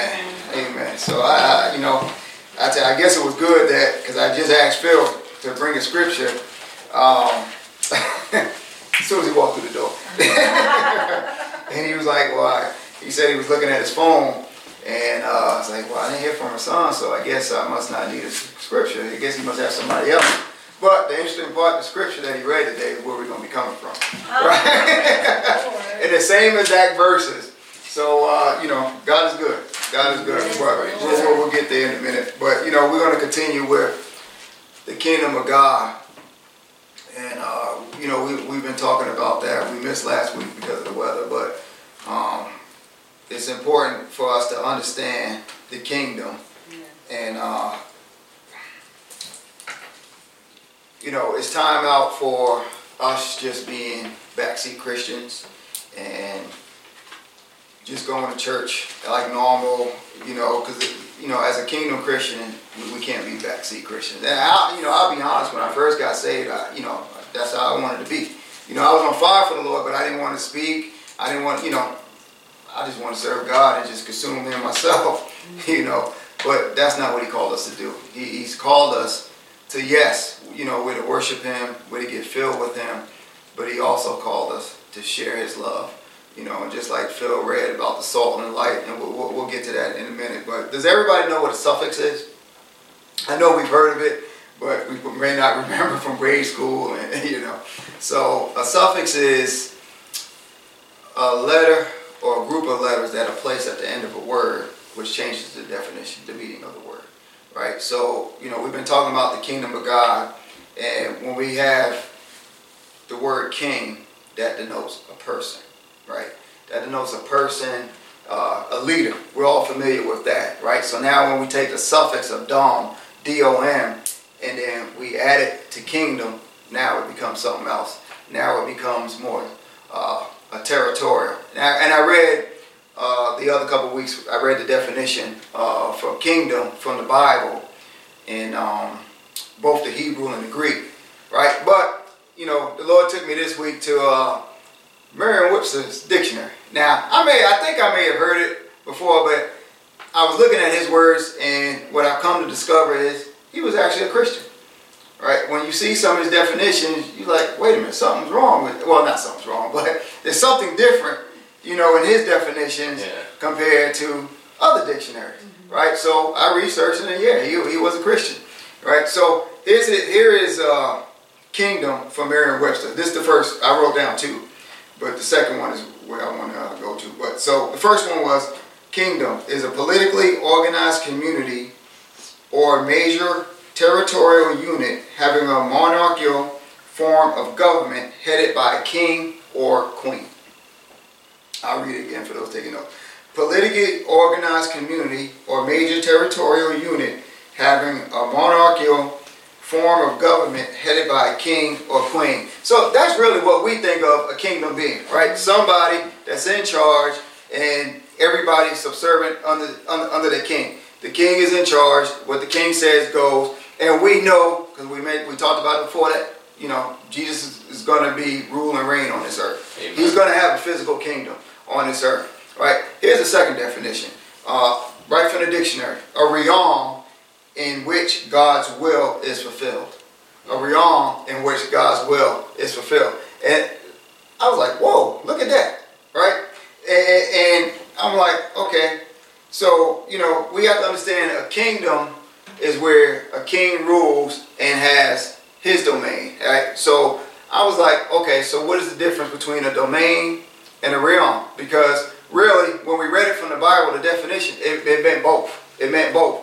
Amen. Amen. So I, I you know, I, tell, I guess it was good that because I just asked Phil to bring a scripture. Um, as soon as he walked through the door, and he was like, "Well," I, he said he was looking at his phone, and uh, I was like, "Well, I didn't hear from his son, so I guess I must not need a scripture. I guess he must have somebody else." But the interesting part, the scripture that he read today is where we're going to be coming from. Oh, right? and the same exact verses. So, uh, you know, God is good. God is good. But we'll, we'll get there in a minute. But, you know, we're going to continue with the kingdom of God. And, uh, you know, we, we've been talking about that. We missed last week because of the weather. But um, it's important for us to understand the kingdom. And, uh, you know, it's time out for us just being backseat Christians and just going to church like normal, you know, because, you know, as a kingdom Christian, we, can't be backseat Christians. And, I, you know, I'll be honest, when I first got saved, I, you know, that's how I wanted to be. You know, I was on fire for the Lord, but I didn't want to speak. I didn't want, you know, I just want to serve God and just consume Him myself, you know. But that's not what He called us to do. He, he's called us to yes, you know, we're to worship Him, we're to get filled with Him, but He also called us to share His love. You know, just like Phil read about the salt and the light, and we'll, we'll, we'll get to that in a minute. But does everybody know what a suffix is? I know we've heard of it, but we may not remember from grade school, and you know. So a suffix is a letter or a group of letters that are placed at the end of a word, which changes the definition, the meaning of the word right? So, you know, we've been talking about the kingdom of God, and when we have the word king, that denotes a person, right? That denotes a person, uh, a leader. We're all familiar with that, right? So now when we take the suffix of dom, D-O-M, and then we add it to kingdom, now it becomes something else. Now it becomes more uh, a territorial. And I, and I read uh, the other couple weeks, I read the definition uh, for kingdom from the Bible in um, both the Hebrew and the Greek, right? But, you know, the Lord took me this week to uh, Merriam-Webster's dictionary. Now, I may, I think I may have heard it before, but I was looking at his words, and what I've come to discover is he was actually a Christian. Right? When you see some of his definitions, you're like, wait a minute, something's wrong with, well, not something's wrong, but there's something different you know, in his definitions yeah. compared to other dictionaries, mm-hmm. right? So I researched it, and yeah, he, he was a Christian, right? So here's it, here is uh, Kingdom from Merriam-Webster. This is the first, I wrote down two, but the second one is where I want to uh, go to. But so the first one was Kingdom is a politically organized community or major territorial unit having a monarchical form of government headed by a king or queen. I'll read it again for those taking notes. Politically organized community or major territorial unit having a monarchical form of government headed by a king or queen. So that's really what we think of a kingdom being, right? Somebody that's in charge and everybody's subservient under, under, under the king. The king is in charge. What the king says goes. And we know, because we made, we talked about it before that, you know, Jesus is, is going to be rule and reign on this earth. Amen. He's going to have a physical kingdom on this earth. Right? Here's the second definition. Uh, right from the dictionary. A realm in which God's will is fulfilled. A realm in which God's will is fulfilled. And I was like, whoa, look at that. Right? And, I'm like, okay. So, you know, we have to understand a kingdom is where a king rules and has his domain. Right? So I was like, okay, so what is the difference between a domain and a realm. Because really, when we read it from the Bible, the definition, it, it meant both. It meant both.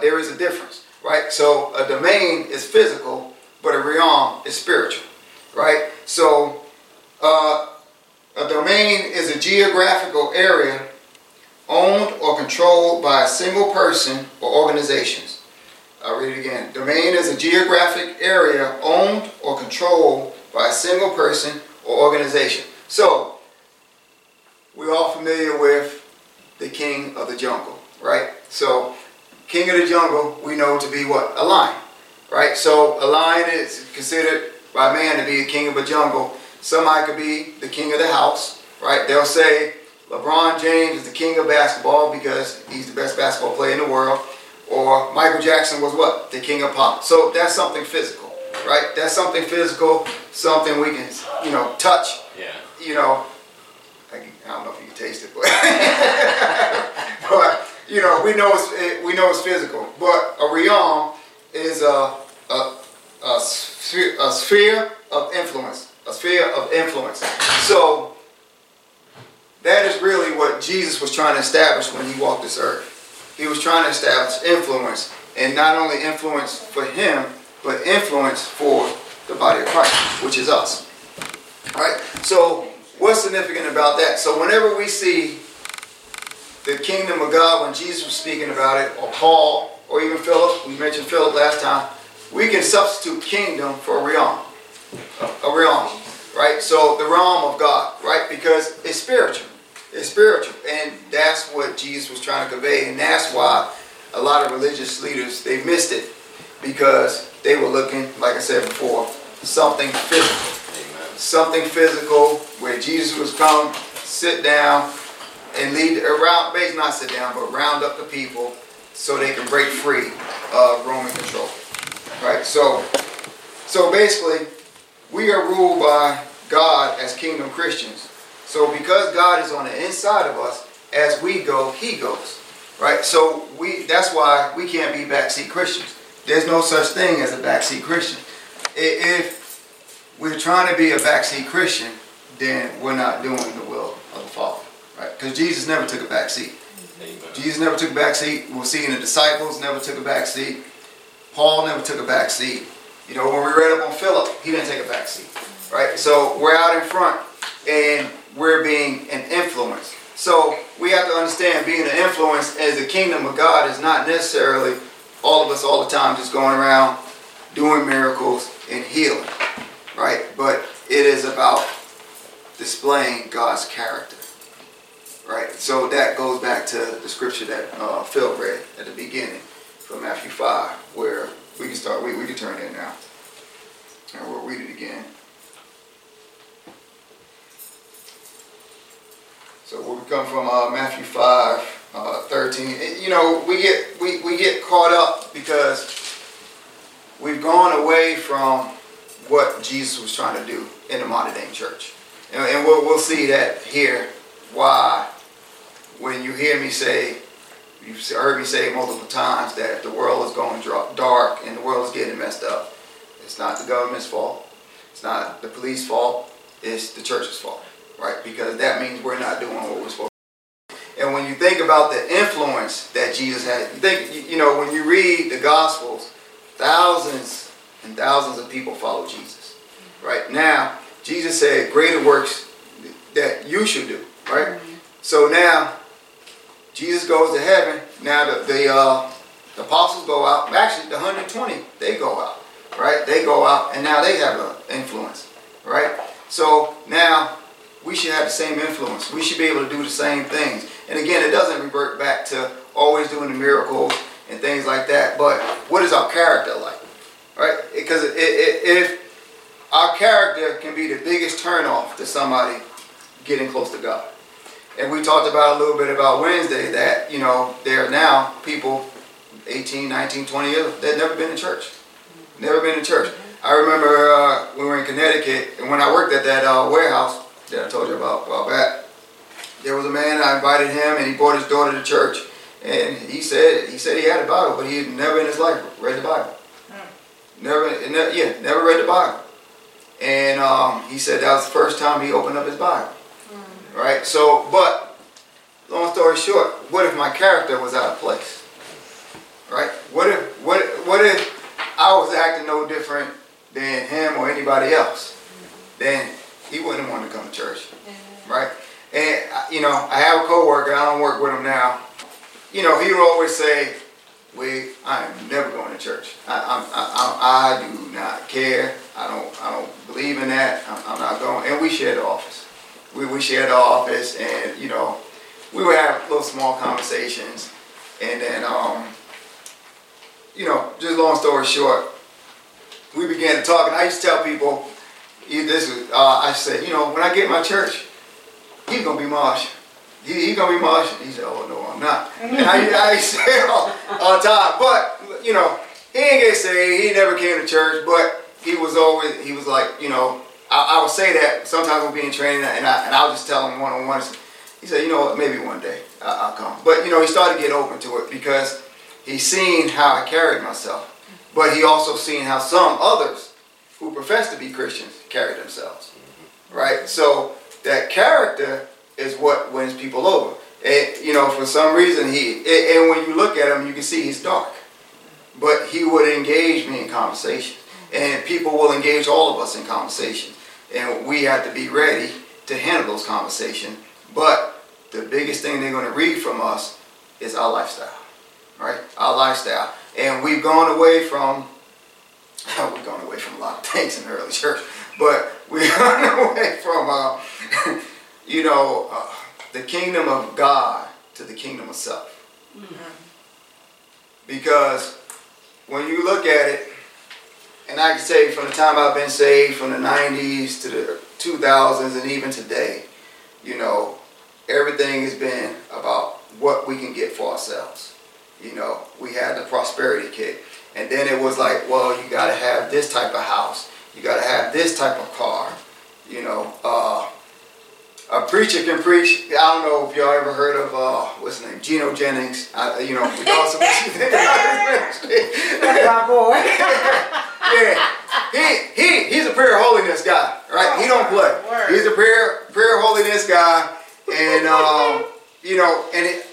There is a difference, right? So a domain is physical, but a realm is spiritual, right? So uh, a domain is a geographical area owned or controlled by a single person or organizations. I'll read it again. Domain is a geographic area owned or controlled by a single person or organization. So we're all familiar with the king of the jungle, right? So, king of the jungle, we know to be what? A lion, right? So, a lion is considered by man to be a king of a jungle. Somebody could be the king of the house, right? They'll say LeBron James is the king of basketball because he's the best basketball player in the world. Or Michael Jackson was what? The king of pop. So that's something physical, right? That's something physical, something we can, you know, touch. Yeah. You know, I, I don't know if you can taste it, but, but you know, we know it's we know it's physical. But a realm is a a, a, sphere, a sphere of influence, a sphere of influence. So that is really what Jesus was trying to establish when he walked this earth. He was trying to establish influence, and not only influence for him, but influence for the body of Christ, which is us. All right. So what's significant about that? So whenever we see the kingdom of God, when Jesus was speaking about it, or Paul, or even Philip, we mentioned Philip last time, we can substitute kingdom for a realm. A realm, right? So the realm of God, right? Because it's spiritual. It's spiritual. And that's what Jesus was trying to convey. And that's why a lot of religious leaders, they missed it. Because they were looking, like I said before, something physical. Something physical where Jesus was come, sit down, and lead around, basically not sit down, but round up the people so they can break free of Roman control. Right? So, so basically, we are ruled by God as kingdom Christians. So because God is on the inside of us, as we go, He goes. Right? So we that's why we can't be backseat Christians. There's no such thing as a backseat Christian. If we're trying to be a backseat Christian, then we're not doing the will of the Father. Right? Because Jesus never took a backseat. Jesus never took a back seat. We'll see in the disciples never took a back seat. Paul never took a back seat. You know, when we read up on Philip, he didn't take a back seat. Right? So we're out in front and we're being an influence. So we have to understand being an influence as the kingdom of God is not necessarily all of us all the time just going around doing miracles and healing. Right? But it is about displaying God's character. Right? So that goes back to the scripture that uh, Phil read at the beginning from Matthew 5, where we can start, we, we can turn in now. And we'll read it again. So we come from uh, Matthew 5, uh, 13. You know, we get we, we get caught up because we've gone away from what Jesus was trying to do in the modern day church. And, and we'll, we'll see that here, why when you hear me say, you've heard me say multiple times that if the world is going dark and the world is getting messed up, it's not the government's fault. It's not the police fault. It's the church's fault right? Because that means we're not doing what we're supposed to. Do. And when you think about the influence that Jesus had, you think, you know, when you read the Gospels, thousands and thousands of people follow Jesus. Right now, Jesus said, greater works that you should do, right? Mm-hmm. So now, Jesus goes to heaven. Now the, the, uh, apostles go out. Actually, the 120, they go out, right? They go out, and now they have an influence, right? So now we should have the same influence. We should be able to do the same things. And again, it doesn't revert back to always doing the miracles and things like that. But what is our character like? Right? Because it, it, if our character can be the biggest turnoff to somebody getting close to God. And we talked about a little bit about Wednesday that, you know, there are now people 18, 19, 20 years, they've never been in church. Never been in church. I remember uh, we were in Connecticut, and when I worked at that uh, warehouse, that I told you about a while back. There was a man, I invited him and he brought his daughter to church. And he said he said he had a Bible, but he had never in his life read the Bible. Hmm. Never, never, yeah, never read the Bible. And um, he said that was the first time he opened up his Bible. Right? So, but, long story short, what if my character was out of place? Right? What if, what, what if I was acting no different than him or anybody else? Then he wouldn't want to come to church, right? And you know, I have a coworker. I don't work with him now. You know, he would always say, "We, I am never going to church. I, I, I, I, do not care. I don't, I don't believe in that. I'm, I'm not going." And we share the office. We we shared the office, and you know, we would have little small conversations, and then, um, you know, just long story short, we began to talk, and I used to tell people this is, uh, I said, you know, when I get my church, he's gonna be usher. he, he gonna be usher. He said, oh no, I'm not. And I, I say all, all the time, but you know, he ain't get saved. He never came to church, but he was always he was like, you know, I, I would say that sometimes we'll be in training, and I and I'll just tell him one on one. He said, you know what, maybe one day I'll, come. But you know, he started to get open to it because he seen how I carried myself, but he also seen how some others who profess to be Christians carry themselves, right? So that character is what wins people over. And, you know, for some reason, he, and when you look at him, you can see he's dark. But he would engage me in conversation. And people will engage all of us in conversation. And we have to be ready to handle those conversations. But the biggest thing they're going to read from us is our lifestyle, right? Our lifestyle. And we've gone away from, we've gone away from a lot of things in the early church, but we've gone away from, uh, you know, uh, the kingdom of God to the kingdom of self. Mm-hmm. Because when you look at it, and I can say from the time I've been saved, from the 90s to the 2000s and even today, you know, everything has been about what we can get for ourselves. You know, we had the prosperity kit. And then it was like, well, you got to have this type of house. You got to have this type of car. You know, uh, a preacher can preach. I don't know if y'all ever heard of uh, what's his name, Gino Jennings. I, you know, regardless of what you think my boy. yeah, he he he's a prayer holiness guy, right? He don't play. He's a prayer prayer holiness guy, and um, you know, and it,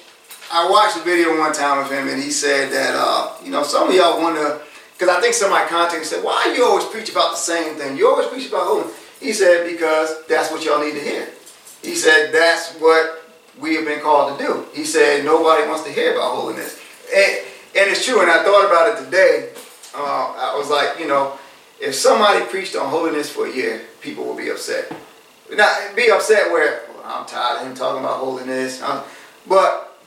I watched a video one time of him, and he said that uh, you know some of y'all wonder because I think some of my content said, why you always preach about the same thing? You always preach about holiness. He said because that's what y'all need to hear. He said that's what we have been called to do. He said nobody wants to hear about holiness. And, and it's true, and I thought about it today. Uh, I was like, you know, if somebody preached on holiness for a year, people would be upset. Not be upset where well, I'm tired of him talking about holiness. Uh, but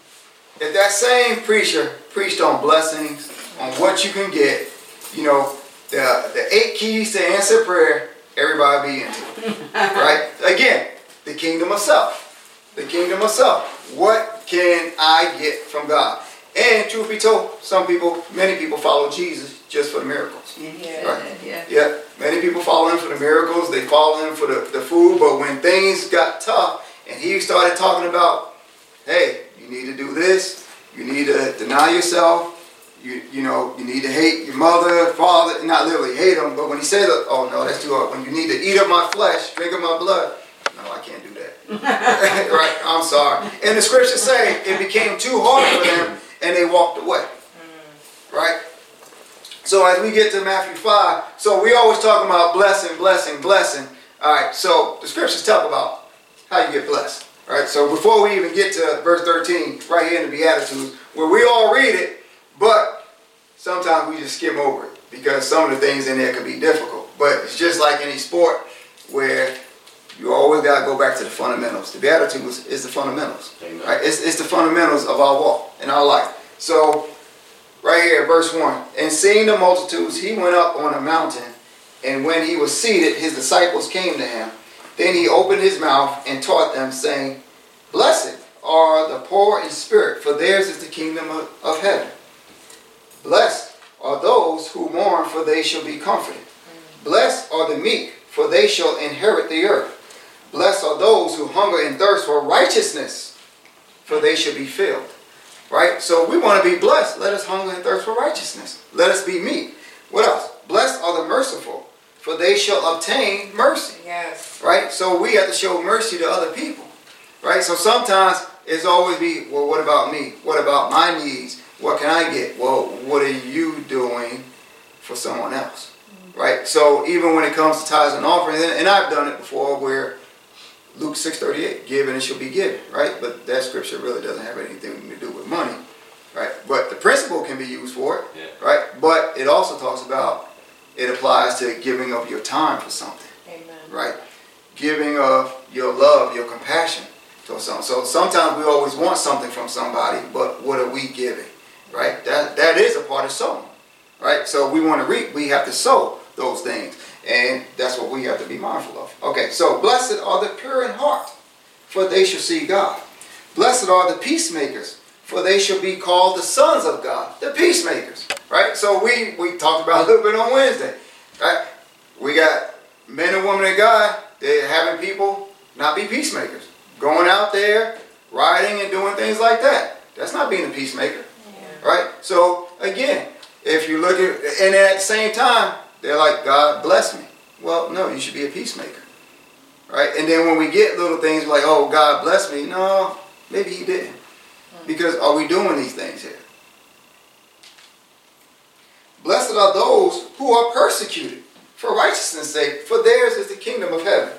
if that same preacher preached on blessings, on what you can get, you know, the, the eight keys to answer prayer, everybody be into. right? Again, the kingdom of self. The kingdom of self. What can I get from God? And truth be told, some people, many people follow Jesus just for the miracles. Yeah, right? yeah. Yeah. Many people follow him for the miracles. They follow him for the, the food. But when things got tough and he started talking about, hey, you need to do this. You need to deny yourself. You, you know, you need to hate your mother, father, not literally hate them, but when he said, oh no, that's too hard. When you need to eat up my flesh, drink of my blood, no, I can't do that. right? I'm sorry. And the scriptures say it became too hard for them and they walked away. Mm. Right? So as we get to Matthew 5, so we always talk about blessing, blessing, blessing. All right, so the scriptures talk about how you get blessed. All right, So before we even get to verse 13, right here in the Beatitudes, where we all read it, but sometimes we just skim over it because some of the things in there can be difficult. But it's just like any sport where you always got to go back to the fundamentals. The Beatitudes is, is the fundamentals. Right? It's, it's the fundamentals of our walk in our life. So, right here, verse 1. And seeing the multitudes, he went up on a mountain, and when he was seated, his disciples came to him. Then he opened his mouth and taught them, saying, Blessed are the poor in spirit, for theirs is the kingdom of, of heaven. Blessed are those who mourn, for they shall be comforted. Blessed are the meek, for they shall inherit the earth. Blessed are those who hunger and thirst for righteousness, for they shall be filled. Right? So we want to be blessed. Let us hunger and thirst for righteousness. Let us be meek. What else? Blessed are the merciful, for they shall obtain mercy. Yes. Right? So we have to show mercy to other people. Right? So sometimes it's always be, well, what about me? What about my needs? What can I get? Well, what are you doing for someone else? Mm-hmm. Right? So even when it comes to tithes and offerings, and I've done it before where Luke 6.38, give and it shall be given, right? But that scripture really doesn't have anything to do with money, right? But the principle can be used for it, yeah. right? But it also talks about, it applies to giving of your time for something, Amen. right? Giving of your love, your compassion to something. So sometimes we always want something from somebody, but what are we giving, right? That That is a part of sowing, right? So we want to reap, we have to sow those things. And that's what we have to be mindful of. Okay, so blessed are the pure in heart, for they shall see God. Blessed are the peacemakers, for they shall be called the sons of God. The peacemakers, right? So we we talked about a little bit on Wednesday, right? We got men and women of God. They're having people not be peacemakers, going out there, rioting and doing things like that. That's not being a peacemaker, Yeah. right? So again, if you look at and at the same time, they're like, God bless me. Well, no, you should be a peacemaker. Right? And then when we get little things like, oh, God bless me, no, maybe he didn't. Hmm. Because are we doing these things here? Blessed are those who are persecuted for righteousness' sake, for theirs is the kingdom of heaven.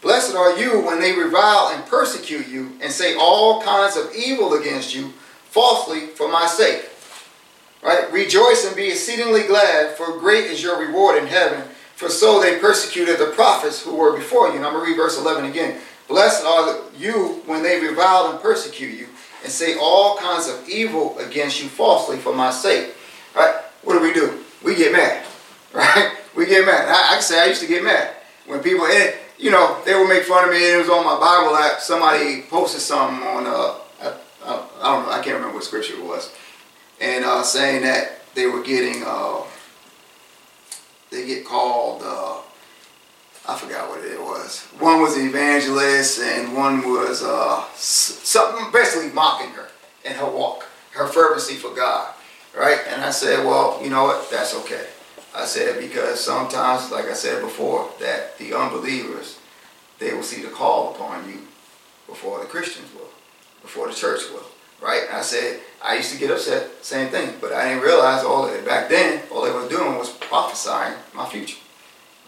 Blessed are you when they revile and persecute you and say all kinds of evil against you falsely for my sake. Right? Rejoice and be exceedingly glad, for great is your reward in heaven. For so they persecuted the prophets who were before you. And I'm going to read verse 11 again. Blessed are you when they revile and persecute you and say all kinds of evil against you falsely for my sake. Right? What do we do? We get mad. Right? We get mad. I, I can say I used to get mad. When people, and, you know, they would make fun of me. and It was on my Bible app. Somebody posted something on, uh, I, I, I don't know, I can't remember what scripture it was and uh, saying that they were getting uh, they get called uh, I forgot what it was. One was an evangelist and one was uh, something basically mocking her and her walk, her fervency for God, right? And I said, well, you know what? That's okay. I said because sometimes, like I said before, that the unbelievers they will see the call upon you before the Christians will, before the church will right? I said, I used to get upset, same thing, but I didn't realize all that back then, all they was doing was prophesying my future,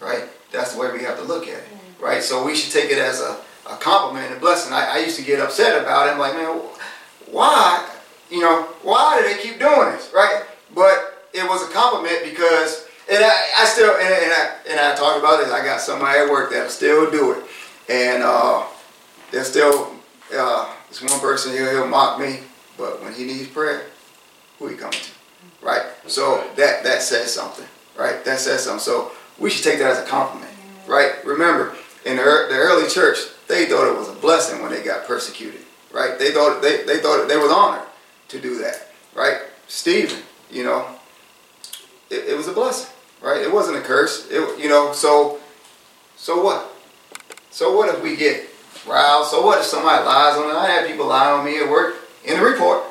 right? That's the way we have to look at it, right? So we should take it as a, a compliment and a blessing. I, I used to get upset about it. I'm like, man, why, you know, why do they keep doing this, right? But it was a compliment because, and I, I still, and, and I, and I talked about this, I got somebody at work that'll still do it. And uh, they're still, uh, this one person here, he'll mock me, but when he needs prayer, who he coming to? Mm-hmm. Right? So that that says something, right? That says something. So we should take that as a compliment, mm-hmm. right? Remember, in the, the early church, they thought it was a blessing when they got persecuted, right? They thought they, they thought they was honored to do that, right? Stephen, you know, it, it was a blessing, right? It wasn't a curse, it, you know. So, so what? So what if we get riled? So what if somebody lies on me? I have people lie on me at work in the report,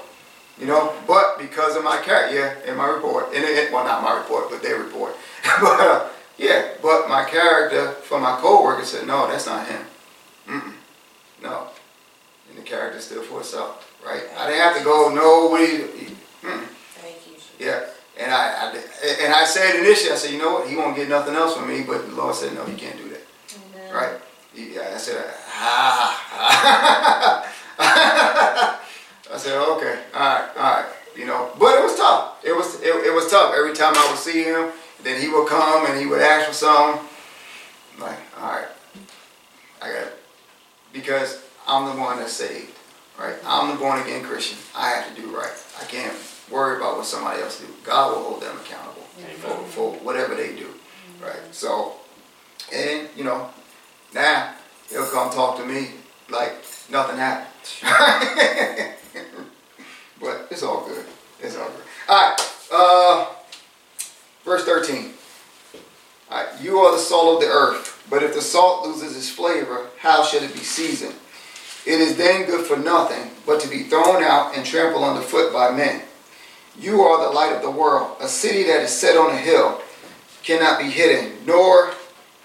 you know. But because of my character, yeah, in my report, in it, well, not my report, but their report. but uh, yeah, but my character for my coworker said, no, that's not him. Mm-mm. No, and the character still for itself, right? I didn't have to go. No, what he, he mm-mm. Thank you. Yeah, and I, I and I said initially, I said, you know what, he won't get nothing else from me. But the Lord said, no, you can't do that. Amen. Right? Yeah, I said, ah. I said, okay, all right, all right. You know, but it was tough. It was it, it was tough. Every time I would see him, then he would come and he would ask for something. I'm like, all right, I got it. Because I'm the one that's saved, right? I'm the born again Christian. I have to do right. I can't worry about what somebody else do. God will hold them accountable for, for whatever they do, right? So, and you know, now he'll come talk to me like nothing happened. but it's all good. It's all good. All right. Uh, verse 13. All right. You are the salt of the earth, but if the salt loses its flavor, how shall it be seasoned? It is then good for nothing, but to be thrown out and trampled underfoot by men. You are the light of the world. A city that is set on a hill cannot be hidden, nor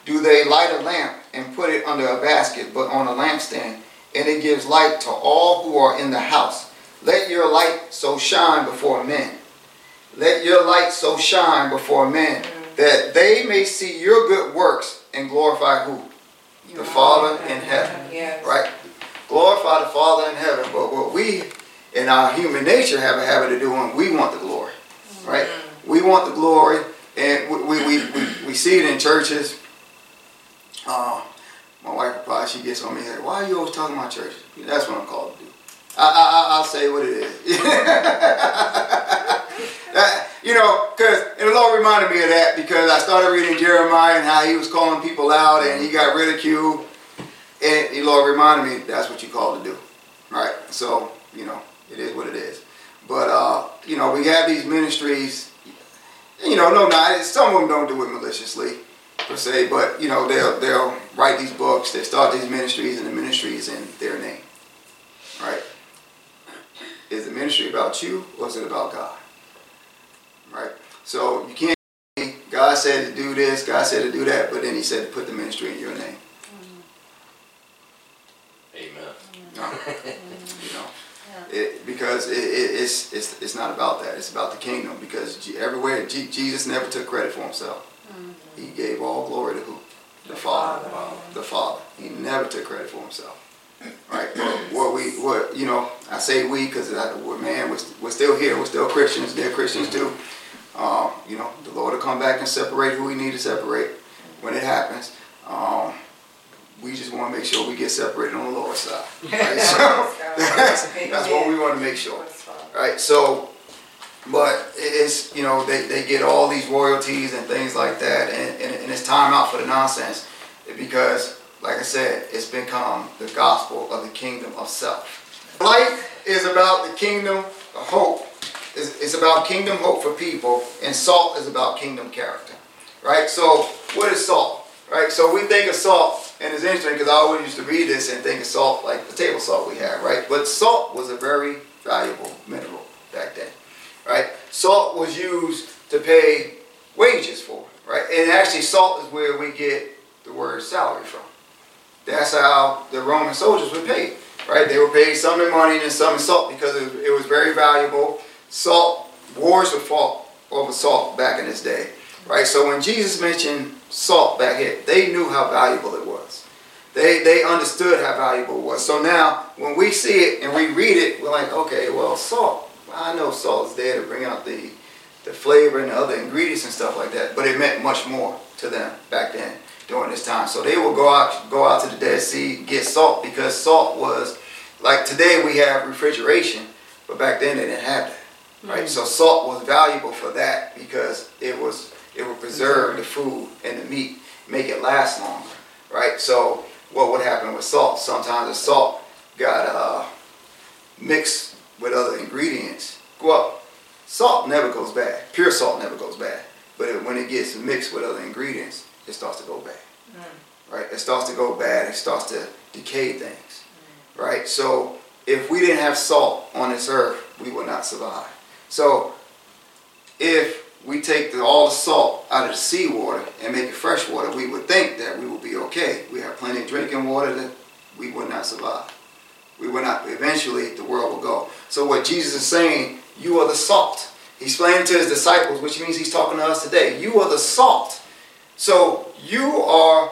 do they light a lamp and put it under a basket, but on a lampstand, and it gives light to all who are in the house. Let your light so shine before men. Let your light so shine before men, that they may see your good works and glorify who? The Father in heaven. Yes. Right? Glorify the Father in heaven. But what we in our human nature have a habit of doing, we want the glory. Right? We want the glory. And we, we, we, we, we see it in churches. Uh, my wife probably she gets on me like, why are you always talking about churches? That's what I'm called to do. I, I, I- I'll say what it is. You know, because and the Lord reminded me of that because I started reading Jeremiah and how he was calling people out and he got ridiculed. And the Lord reminded me that's what you called to do. right? So you know, it is what it is. But uh, you know, we have these ministries. You know, no, not some of them don't do it maliciously per se, but you know, they'll they'll write these books, they start these ministries, and the ministry is in their name? Is the ministry about you or is it about God? Right? So you can't. God said to do this, God said to do that, but then He said to put the ministry in your name. Amen. No. you know, it, because it, it, it's, it's it's not about that. It's about the kingdom. Because G- everywhere G- Jesus never took credit for himself. Mm-hmm. He gave all glory to who? The Father. The Father. He never took credit for himself. Right. But what we what you know I say we because we're man we're, we're still here. We're still Christians. They're Christians too. Um, you know the Lord will come back and separate who we need to separate when it happens. Um, we just want to make sure we get separated on the Lord's side. Right? So that's, that's what we want to make sure. Right? So, but it's, you know, they, they get all these royalties and things like that, and, and, and it's time out for the nonsense because, like I said, it's become the gospel of the kingdom of self. Life is about the kingdom of hope. It's, it's about kingdom hope for people, and salt is about kingdom character. Right? So, what is salt? Right? So, we think of salt, and it's interesting because I always used to read this and think of salt like the table salt we have, right? But salt was a very valuable mineral back then. Right? Salt was used to pay wages for, right? And actually, salt is where we get the word salary from. That's how the Roman soldiers were paid, right? They were paid some in money and some in salt because it, was very valuable. Salt, wars were fought over salt back in this day, right? So when Jesus mentioned salt back here, they knew how valuable it was. They, they understood how valuable it was. So now, when we see it and we read it, we're like, okay, well, salt. I know salt is there to bring out the, the flavor and the other ingredients and stuff like that, but it meant much more to them back then during this time. So they will go out go out to the Dead Sea get salt because salt was like today we have refrigeration, but back then they didn't have that. Right? So salt was valuable for that because it was it would preserve the food and the meat, make it last longer. Right? So what would happen with salt? Sometimes the salt got uh, mixed with other ingredients. Well, salt never goes bad. Pure salt never goes bad. But it, when it gets mixed with other ingredients, it starts to go bad. Mm. Right? It starts to go bad. It starts to decay things. Mm. Right? So if we didn't have salt on this earth, we would not survive. So if we take the, all the salt out of the seawater and make it fresh water, we would think that we would be okay. We have plenty of drinking water that we would not survive. We would not, eventually the world will go. So what Jesus is saying, you are the salt. He's explaining to his disciples, which means he's talking to us today. You are the salt. So you are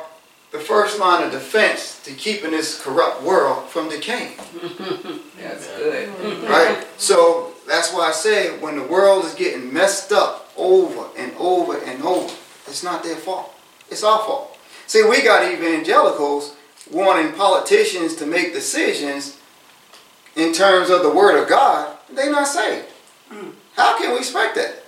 the first line of defense to keeping this corrupt world from decaying. That's good. Right? So that's why I say when the world is getting messed up over and over and over, it's not their fault. It's our fault. See, we got evangelicals wanting politicians to make decisions in terms of the word of God. They're not saved. Mm. How can we expect that?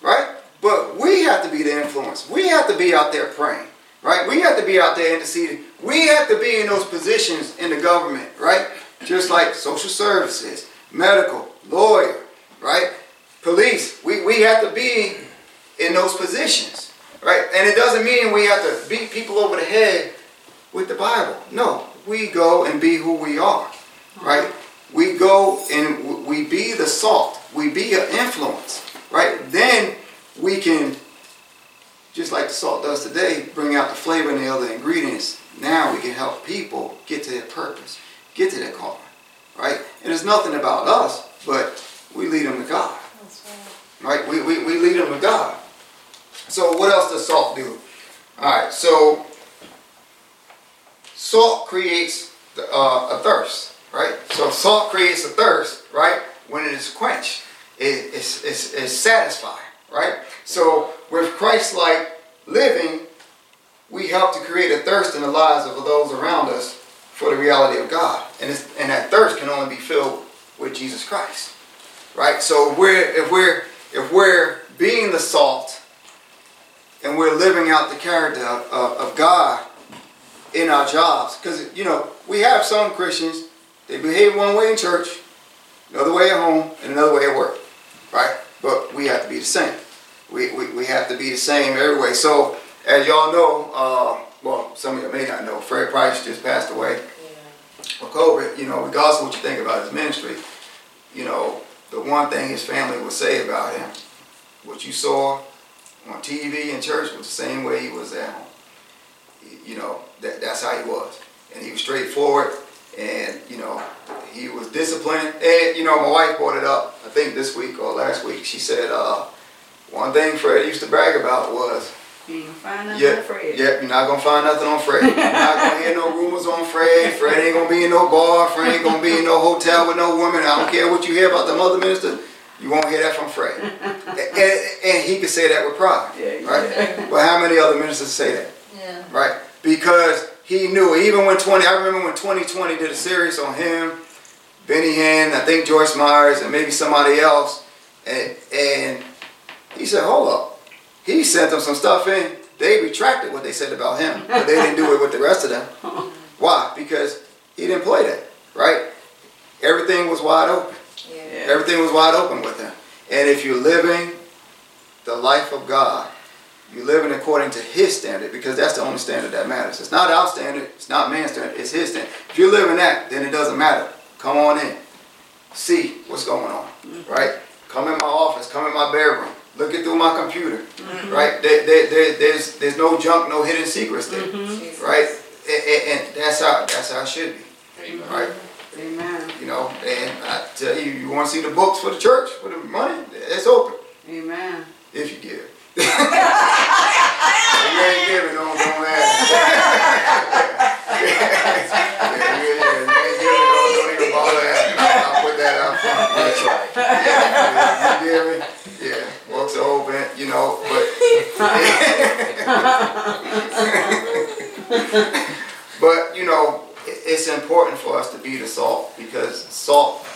Right? But we have to be the influence. We have to be out there praying. Right? We have to be out there interceding. We have to be in those positions in the government, right? Just like social services, medical, lawyer, right? Police. We, we have to be in those positions, right? And it doesn't mean we have to beat people over the head with the Bible. No, we go and be who we are, right? We go and we be the salt. We be an influence, right? Then we can, just like the salt does today, bring out the flavor and the other ingredients. Now we can help people get to their purpose, get to their calling, right? And it's nothing about us, but we lead them to God, right? We, we, we lead them to God. So what else does salt do? All right, so salt creates the, uh, a thirst, right? So salt creates a thirst, right? When it is quenched, it, it's, it's, it's satisfied, right? So with Christ-like living, we help to create a thirst in the lives of those around us for the reality of God, and and that thirst can only be filled with Jesus Christ, right? So we're if we're if we're being the salt and we're living out the character of, of, of God in our jobs. Because, you know, we have some Christians, they behave one way in church, another way at home, and another way at work, right? But we have to be the same. We, we, we have to be the same every way. So, as y'all know, uh, well, some of you may not know, Fred Price just passed away for COVID. You know, regardless of what you think about his ministry, you know, the one thing his family would say about him, what you saw on TV and church was the same way he was at home. You know, that, that's how he was. And he was straightforward and, you know, he was disciplined. And, you know, my wife brought it up, I think this week or last week. She said, uh, one thing Fred used to brag about was You ain't gonna find nothing yeah, on Fred. yeah, you're not gonna find nothing on Fred. You're not gonna hear no rumors on Fred. Fred ain't gonna be in no bar. Fred ain't gonna be in no hotel with no woman. I don't care what you hear about the mother minister. You won't hear that from Fred. and, and, and he could say that with pride, Yeah, right? But how many other ministers say that, Yeah. right? Because he knew, even when 20, I remember when 2020 did a series on him, Benny Hinn, I think Joyce Myers, and maybe somebody else, and, and he said, hold up. He sent them some stuff in. They retracted what they said about him, but they didn't do it with the rest of them. Why? Because he didn't play that, right? Everything was wide open. Yeah. Everything was wide open with him. And if you're living the life of God, you're living according to His standard because that's the only standard that matters. It's not our standard, it's not man's standard, it's His standard. If you're living that, then it doesn't matter. Come on in. See what's going on, mm-hmm. right? Come in my office, come in my bedroom, look it through my computer, mm-hmm. right? There, there, there, there's, there's no junk, no hidden secrets there, mm-hmm. Jesus. right? And, and, and that's how that's how it should be, right? Amen. You know, and I tell you, you want to see the books for the church, for the money, it's open Amen. if you give. if you ain't giving, don't, don't ask. That's right. Yeah, you giving? Yeah, books are open, you know, but. but, you know, it's important for us to be the salt because salt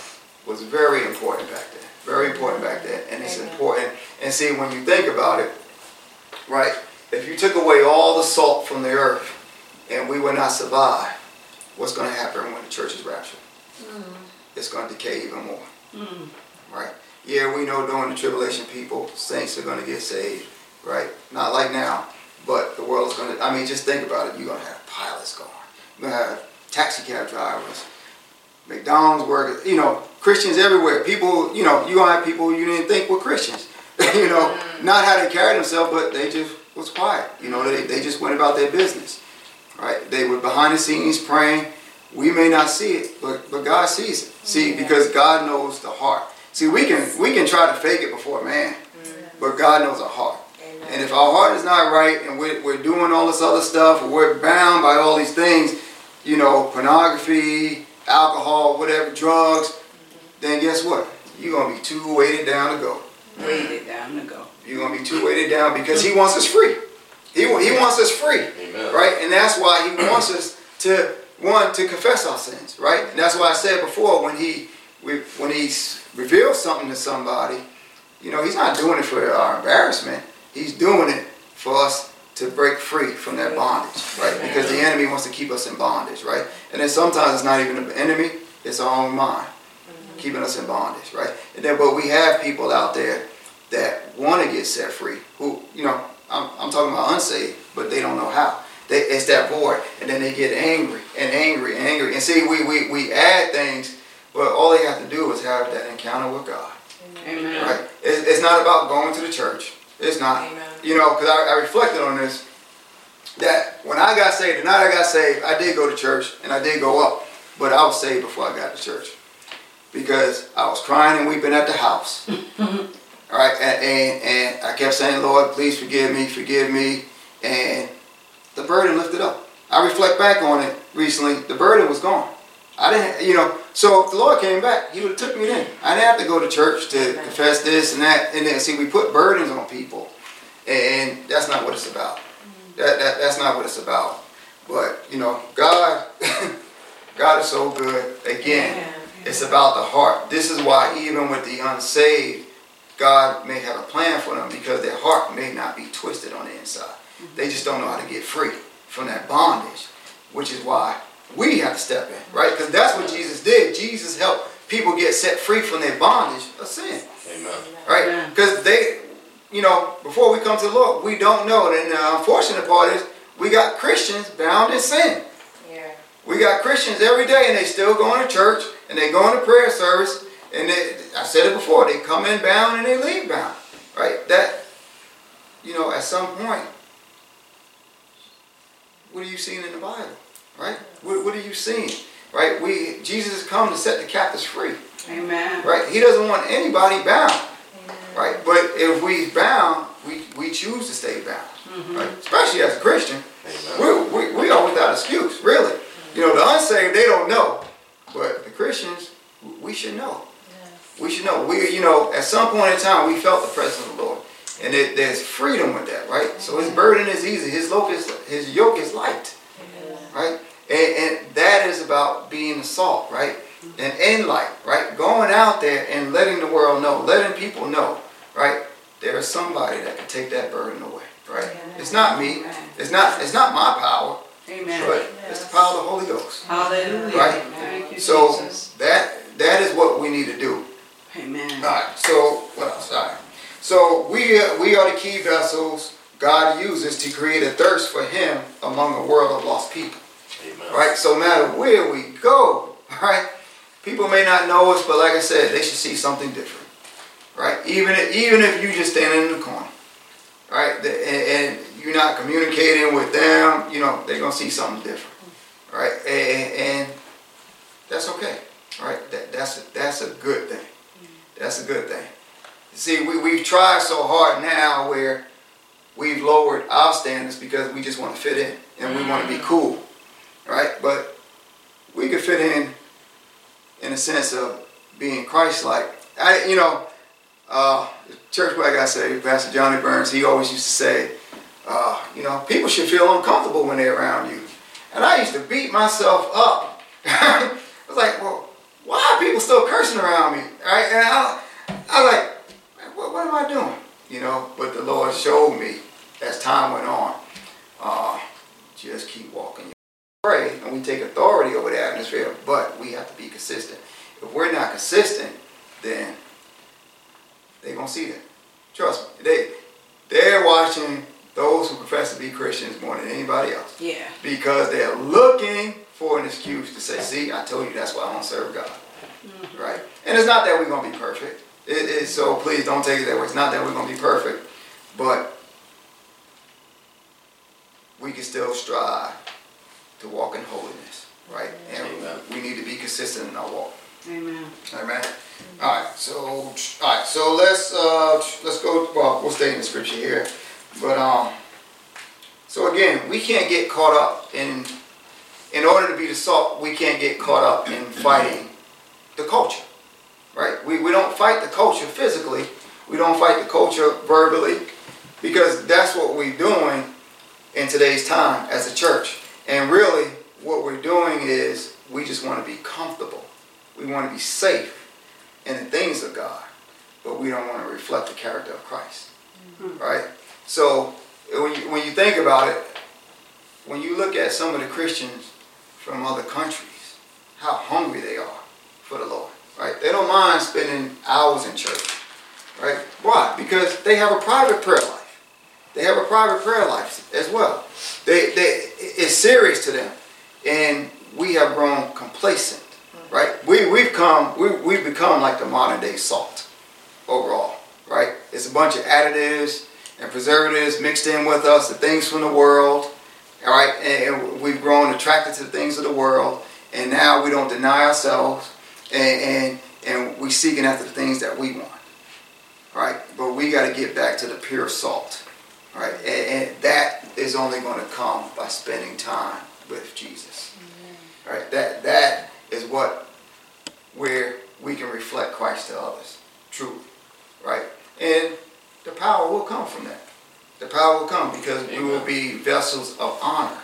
was very important back then. Very important back then. And it's Amen. important. And see, when you think about it, right, if you took away all the salt from the earth and we would not survive, what's going to happen when the church is raptured? Mm. It's going to decay even more. Mm. Right? Yeah, we know during the tribulation, people, saints are going to get saved. Right? Not like now, but the world is going to, I mean, just think about it. You're going to have pilots going. You're going to have taxi cab drivers, McDonald's workers, you know, Christians everywhere. People, you know, you're going to have people you didn't think were Christians. you know, not how they carried themselves, but they just was quiet. You know, they, they just went about their business. Right? They were behind the scenes praying. We may not see it, but, but God sees it. See, Yeah. because God knows the heart. See, we can we can try to fake it before man, mm-hmm. but God knows our heart. Amen. And if our heart is not right and we're, we're doing all this other stuff, or we're bound by all these things, you know, pornography, alcohol, whatever, drugs, mm-hmm. then guess what? You're going to be too weighted down to go. Weighted down to go. You're going to be too weighted down because He wants us free. He, he wants us free. Amen. Right? And that's why He wants us to, one, to confess our sins. Right? And that's why I said before when He when He reveals something to somebody, you know, He's not doing it for our embarrassment. He's doing it for us to break free from that bondage, right? Because the enemy wants to keep us in bondage, right? And then sometimes it's not even the enemy, it's our own mind keeping us in bondage, right? And then, but we have people out there that want to get set free, who, you know, I'm, I'm talking about unsaved, but they don't know how. They, it's that void, and then they get angry and angry and angry. And see, we, we, we add things, but all they have to do is have that encounter with God, Amen. right? It's, it's not about going to the church. It's not. Amen. You know, because I, I reflected on this, that when I got saved, the night I got saved, I did go to church and I did go up, but I was saved before I got to church because I was crying and weeping at the house. All right, and, and, and I kept saying, Lord, please forgive me, forgive me, and the burden lifted up. I reflect back on it recently, the burden was gone. I didn't, you know, so if the Lord came back, He would have took me then. I didn't have to go to church to confess this and that, and then see, we put burdens on people, and that's not what it's about. Mm-hmm. That, that that's not what it's about. But you know, God, God is so good. Again, Amen. it's about the heart. This is why even with the unsaved, God may have a plan for them because their heart may not be twisted on the inside. They just don't know how to get free from that bondage, which is why we have to step in, right? Because that's what Jesus did. Jesus helped people get set free from their bondage of sin. Amen. Right? Because they, you know, before we come to the Lord, we don't know. And the unfortunate part is we got Christians bound in sin. Yeah. We got Christians every day and they still going to church and they going to prayer service. And they, I said it before, they come in bound and they leave bound. Right? That, you know, at some point, what are you seeing in the Bible? Right? What, what are you seeing? Right? We Jesus has come to set the captives free. Amen. Right? He doesn't want anybody bound. Right? But if we bound, we, we choose to stay bound. Mm-hmm. Right? Especially as a Christian. Amen. We, we, we are without excuse, really. You know, the unsaved, they don't know. But the Christians, we should know. We should know. We, you know, at some point in time, we felt the presence of the Lord. And it, there's freedom with that, right? So his burden is easy. His yoke is, his yoke is light, right? And, and that is about being the salt, right? And in light, right? Going out there and letting the world know, letting people know, right? There is somebody that can take that burden away, right? It's not me. It's not. It's not my power, Amen. but it's the power of the Holy Ghost. Hallelujah. Right. Thank you, So Jesus. that that is what we need to do. Amen. All right. So what else? All right. So we we are the key vessels God uses to create a thirst for Him among a world of lost people. Amen. Right. So no matter where we go, right, people may not know us, but like I said, they should see something different. Right. Even if, even if you just standing in the corner, right, the- and, and you're not communicating with them, you know, they're gonna see something different. Right. And, and that's okay. Right. That that's a, that's a good thing. That's a good thing. See, we, we've tried so hard now where we've lowered our standards because we just want to fit in and we want to be cool, right? But we could fit in in a sense of being Christ-like. I, you know, uh, the church like I say, Pastor Johnny Burns, he always used to say, uh, you know, people should feel uncomfortable when they're around you. And I used to beat myself up. I was like, well, why are people still cursing around me? Right? And I, I was like, "Man, what, what am I doing? You know, but the Lord showed me as time went on, uh, just keep walking. Pray, and we take authority over the atmosphere, but we have to be consistent. If we're not consistent, then they're gonna see that. Trust me. They they're watching those who profess to be Christians more than anybody else Yeah. because they're looking for an excuse to say, "See, I told you that's why I don't serve God." Right? And it's not that we're gonna be perfect. It is so. Please don't take it that way. It's not that we're gonna be perfect, but we can still strive to walk in holiness, right? And Amen. we need to be consistent in our walk. Amen. Amen. All right. So, all right. So let's uh, let's go. Well, we'll stay in the scripture here, but um. So again, we can't get caught up in. In order to be the salt, we can't get caught up in fighting the culture, right? We we don't fight the culture physically. We don't fight the culture verbally, because that's what we're doing in today's time as a church. And really, what we're doing is we just want to be comfortable. We want to be safe in the things of God, but we don't want to reflect the character of Christ. Mm-hmm. Right? So when you, when you think about it, when you look at some of the Christians from other countries, how hungry they are for the Lord. Right? They don't mind spending hours in church. Right? Why? Because they have a private prayer life. They have a private prayer life as well. They, they, it's serious to them. And we have grown complacent, mm. right? We, we've come, we, we've become like the modern day salt overall, right? It's a bunch of additives and preservatives mixed in with us, the things from the world, all right? And we've grown attracted to the things of the world. And now we don't deny ourselves and, and, and we seeking after the things that we want, right? But we got to get back to the pure salt. Right, and, and that is only going to come by spending time with Jesus. Right, that that is what where we can reflect Christ to others, truly. Right, and the power will come from that. The power will come because we will be vessels of honor.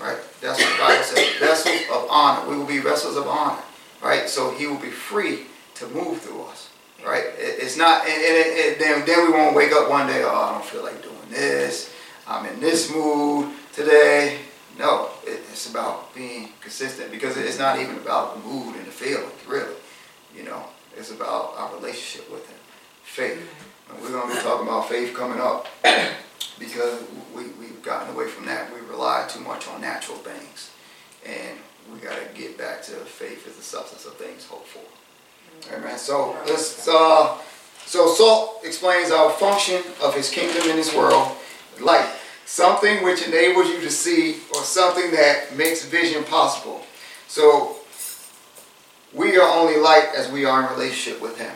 Right, that's what the Bible says. Vessels of honor. We will be vessels of honor. Right, so He will be free to move through us. Right, It- it's not, and, it, it, then then we won't wake up one day. Oh, I don't feel like doing this. I'm in this mood today. No, it, it's about being consistent because it's not even about the mood and the feeling, really. You know, it's about our relationship with Him, faith. Mm-hmm. And we're going to be talking about faith coming up because we, we've gotten away from that. We rely too much on natural things. And we got to get back to faith as the substance of things hoped for. Amen. So let's. Uh, so salt explains our function of His kingdom in this world. Light, something which enables you to see, or something that makes vision possible. So we are only light as we are in relationship with Him.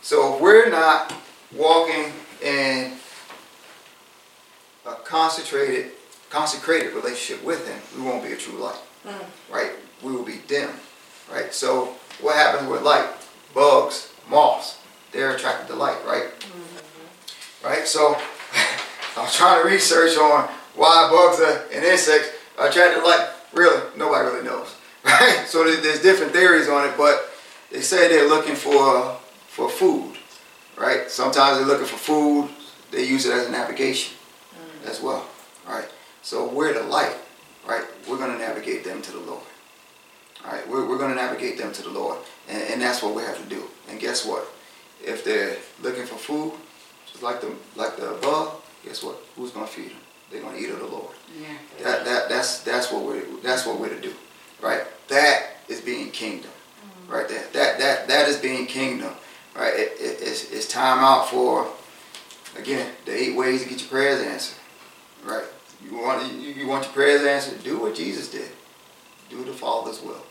So if we're not walking in a concentrated, consecrated relationship with Him, we won't be a true light. Mm. Right? We will be dim. Right? So what happens with light? Bugs, moths, they're attracted to light, right? Mm-hmm. Right? So I was trying to research on why bugs are, and insects are attracted to light. Really, nobody really knows. Right? So there's, different theories on it, but they say they're looking for for food. Right? Sometimes they're looking for food. They use it as a navigation mm. as well. Right? So we're the light. Right? We're going to navigate them to the Lord. All right, we're, we're going to navigate them to the Lord, and, and that's what we have to do. And guess what? If they're looking for food, just like the like the bug, guess what? Who's going to feed them? They're going to eat of the Lord. Yeah. That, that that's that's what we're that's what we're to do, right? That is being kingdom, mm-hmm. right? That that that that is being kingdom, right? It, it, it's, it's time out for again the eight ways to get your prayers answered, right? You want you, you want your prayers answered? Do what Jesus did. Do the Father's will.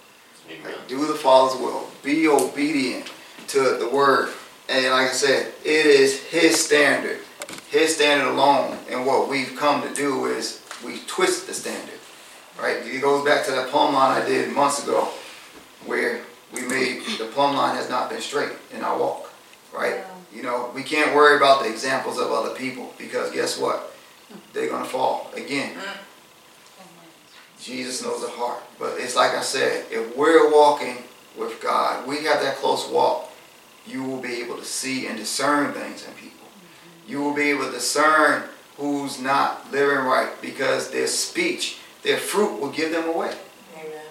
Amen. Right? Do the Father's will. Be obedient to the Word. And like I said, it is His standard, His standard alone. And what we've come to do is we twist the standard. Right? It goes back to that plumb line I did months ago, where we made the plumb line has not been straight in our walk. Right? You know, we can't worry about the examples of other people because guess what? They're gonna fall again. Mm. Jesus knows the heart. But it's like I said, if we're walking with God, we have that close walk, you will be able to see and discern things in people. Mm-hmm. You will be able to discern who's not living right because their speech, their fruit will give them away. Amen.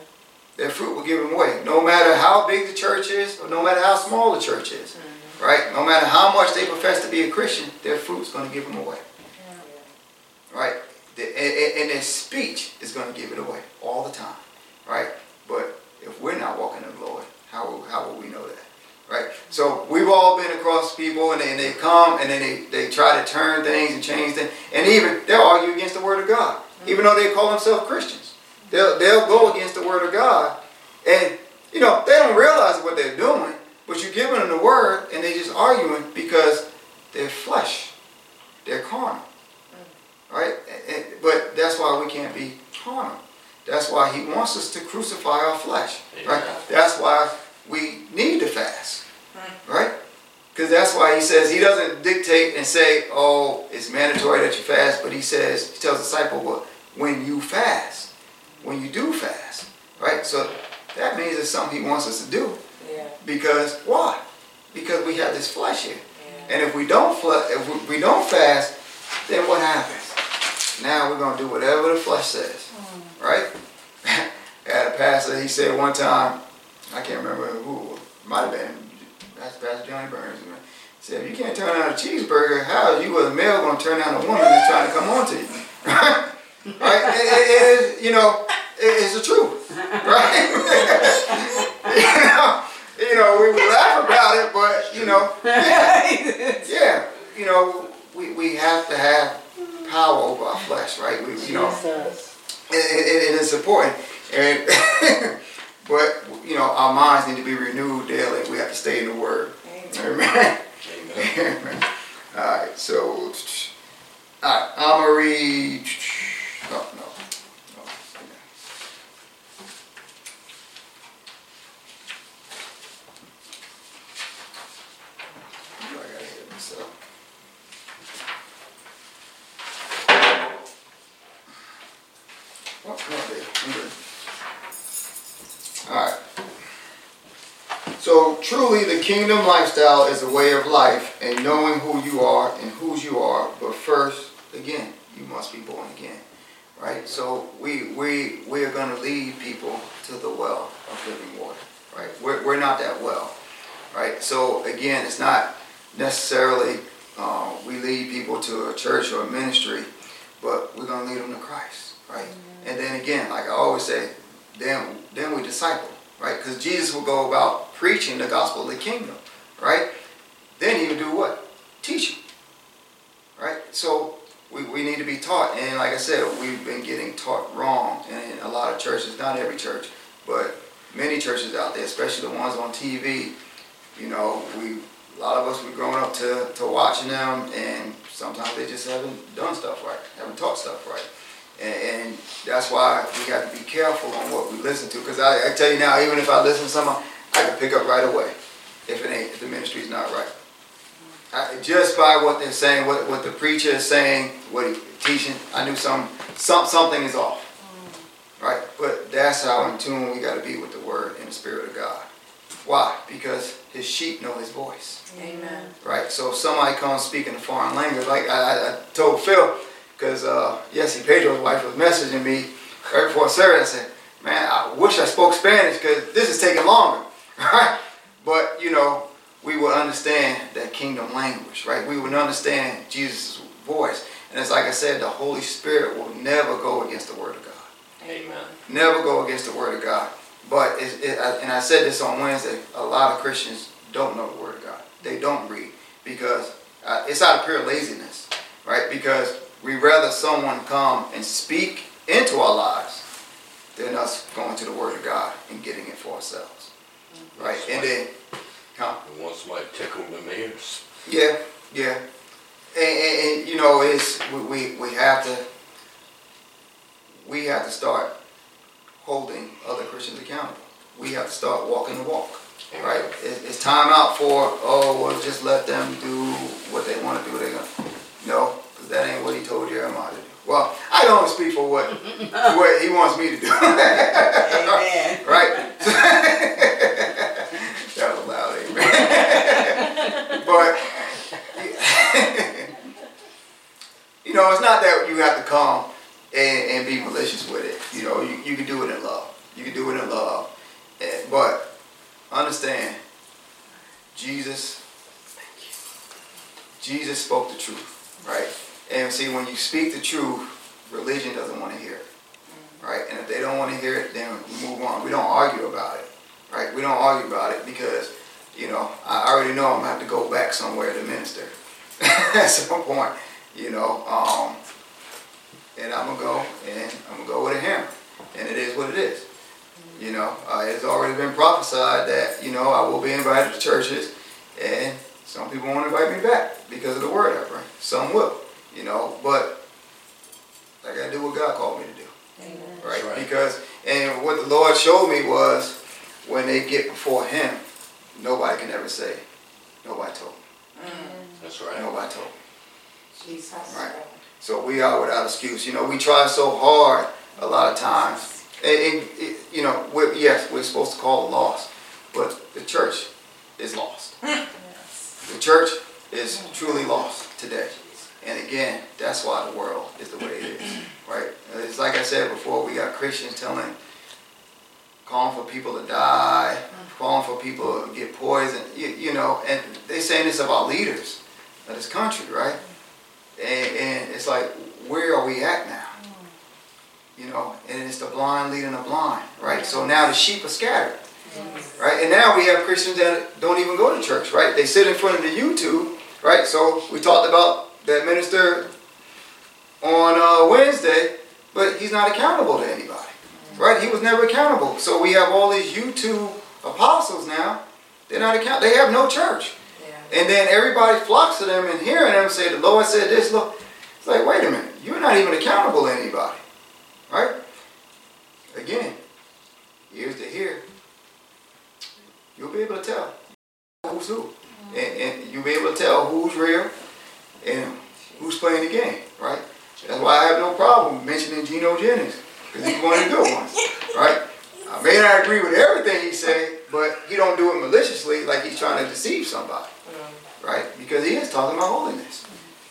Their fruit will give them away. No matter how big the church is or no matter how small the church is. Mm-hmm. Right? No matter how much they profess to be a Christian, their fruit's going to give them away. Right? And their speech is going to give it away all the time. Right? But if we're not walking in the Lord, how, will- how will we know that? Right? So we've all been across people and they, and they come and then they, they try to turn things and change things. And even they'll argue against the Word of God. Even though they call themselves Christians. They'll, they'll go against the Word of God. And, you know, they don't realize what they're doing. But you're giving them the Word and they're just arguing because they're flesh. They're carnal. Right? And- and- but that's why we can't be carnal. That's why he wants us to crucify our flesh. Right? That's why we need to fast. Hmm. Right? Because that's why he says he doesn't dictate and say, oh, it's mandatory that you fast, but he says, he tells the disciple, well, when you fast, when you do fast, right? So that means it's something he wants us to do. Yeah. Because why? Because we have this flesh here. Yeah. And if we don't fl- if we, we don't fast, then what happens? Now we're gonna do whatever the flesh says, right? I had a pastor. He said one time, I can't remember who. Might have been Pastor Johnny Burns. Man. He said, if you can't turn down a cheeseburger, how are you as a male gonna turn down a woman that's trying to come on to you? right? It, it- it is, you know, it- it's the truth, right? you know, you know, we, we laugh about it, but you know, yeah, yeah, you know, we, we have to have power over our flesh, right? We, you know, Jesus. and, and, and it's important. And but you know, our minds need to be renewed daily. We have to stay in the Word. Amen. Amen. Amen. All right. So, all right. I'm gonna read. Oh no. no. I gotta hit myself. Oh, no, I did. I'm good. All right. So truly, the kingdom lifestyle is a way of life and knowing who you are and whose you are. But first, again, you must be born again, right? So we we we are going to lead people to the well of living water, right? We're we're not that well, right? So again, it's not necessarily uh, we lead people to a church or a ministry, but we're going to lead them to Christ, right? And then again, like I always say, then then we disciple, right? Because Jesus will go about preaching the gospel of the kingdom, right? Then he would do what? Teaching, right? So we, we need to be taught. And like I said, we've been getting taught wrong in a lot of churches, not every church, but many churches out there, especially the ones on TV. You know, we a lot of us we grown up to, to watching them and sometimes they just haven't done stuff right, haven't taught stuff right. And, and that's why we got to be careful on what we listen to. Because I, I tell you now, even if I listen to someone, I can pick up right away if it ain't, if the ministry's not right. I, just by what they're saying, what, what the preacher is saying, what he's teaching, I knew some, some something is off. Right? But that's how in tune we got to be with the word and the spirit of God. Why? Because his sheep know his voice. Amen. Right? So if somebody comes speaking a foreign language, like I, I told Phil, because uh, Yesy Pedro's wife was messaging me right before service, I said, man, I wish I spoke Spanish because this is taking longer. Right? But, you know, we would understand that kingdom language, right? We would understand Jesus' voice. And it's like I said, the Holy Spirit will never go against the Word of God. Amen. Never go against the Word of God. But, it, it, and I said this on Wednesday, a lot of Christians don't know the Word of God. They don't read because uh, it's out of pure laziness, right? Because we rather someone come and speak into our lives than us going to the Word of God and getting it for ourselves, mm-hmm. right? And then Huh? We want somebody to tickle them ears. Yeah, yeah. And, and, and, you know, it's we, we, we have to we have to start holding other Christians accountable. We have to start walking the walk. Right? It's time out for oh well just let them do what they want to do. They're gonna no, because that ain't what he told Jeremiah to do. Well, I can only speak for what what he wants me to do. Amen. right? that was loud, amen. but you know, it's not that you have to come and, and be malicious with it. You know, you, you can do it in love. You can do it in love. And, but understand, Jesus, Jesus spoke the truth, right? And see, when you speak the truth, religion doesn't want to hear it, right? And if they don't want to hear it, then we move on. We don't argue about it, right? We don't argue about it because, you know, I already know I'm gonna have to go back somewhere to minister at some point, you know. Um, and I'm gonna go and I'm gonna go with a hammer, and it is what it is. You know, uh, it's already been prophesied that you know I will be invited to churches, and some people won't invite me back because of the word I bring. Some will, you know, but I gotta do what God called me to do, Amen. right? Right. Because and what the Lord showed me was when they get before Him, nobody can ever say, nobody told me, mm. That's right. nobody told me. Jesus. Right. So we are without excuse. You know, we try so hard a lot of times. And, and it- you know, we're, yes, we're supposed to call it lost, but the church is lost. The church is truly lost today. And again, that's why the world is the way it is, right? It's like I said before, we got Christians telling, calling for people to die, mm-hmm. calling for people to get poisoned, you, you know, and they're saying this about leaders of this country, right? And, and it's like, where are we at now? Mm-hmm. You know, and it's the blind leading the blind, right? So now the sheep are scattered, right? And now we have Christians that don't even go to church, right? They sit in front of the YouTube, right? So we talked about that minister on uh, Wednesday, but he's not accountable to anybody, right? He was never accountable. So we have all these YouTube apostles now. They're not account. They have no church. Yeah. And then everybody flocks to them and hearing them say, the Lord said this, Lord. It's like, wait a minute, you're not even accountable to anybody. Right? Again, ears to hear. You'll be able to tell who's who. And, and you'll be able to tell who's real and who's playing the game, right? That's why I have no problem mentioning Geno Jennings, because he's one of the good ones, right? I may not agree with everything he say, but he don't do it maliciously like he's trying to deceive somebody right? Because he is talking about holiness,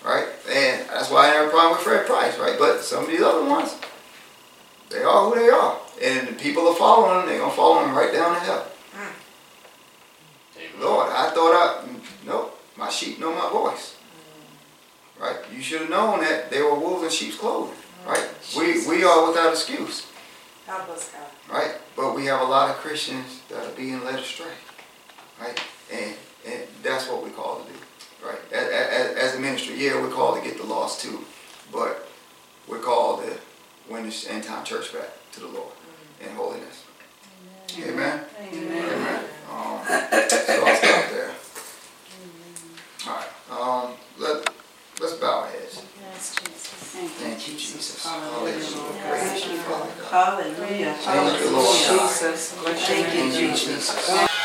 right? And that's why I have a problem with Fred Price, right? But some of these other ones, they are who they are. And the people are following them, they're gonna follow them right down to hell. Hmm. Amen. Lord, I thought I, nope, my sheep know my voice. Right? You should have known that they were wolves in sheep's clothing. Right? We, we are without excuse. Help us, God. Right? But we have a lot of Christians that are being led astray. Right? And, and that's what we call to do. Right? As, as, as a ministry, yeah, we're called to get the lost too. But we're called to win this end time church back to the Lord in holiness. Amen. Amen. Um, so I'll stop there. Alright, um, let, let's bow our heads. Thank you, Jesus. Hallelujah. Praise you, Father God. Hallelujah. Thank you, Lord. Jesus. Thank you, Thank you, Jesus. Jesus.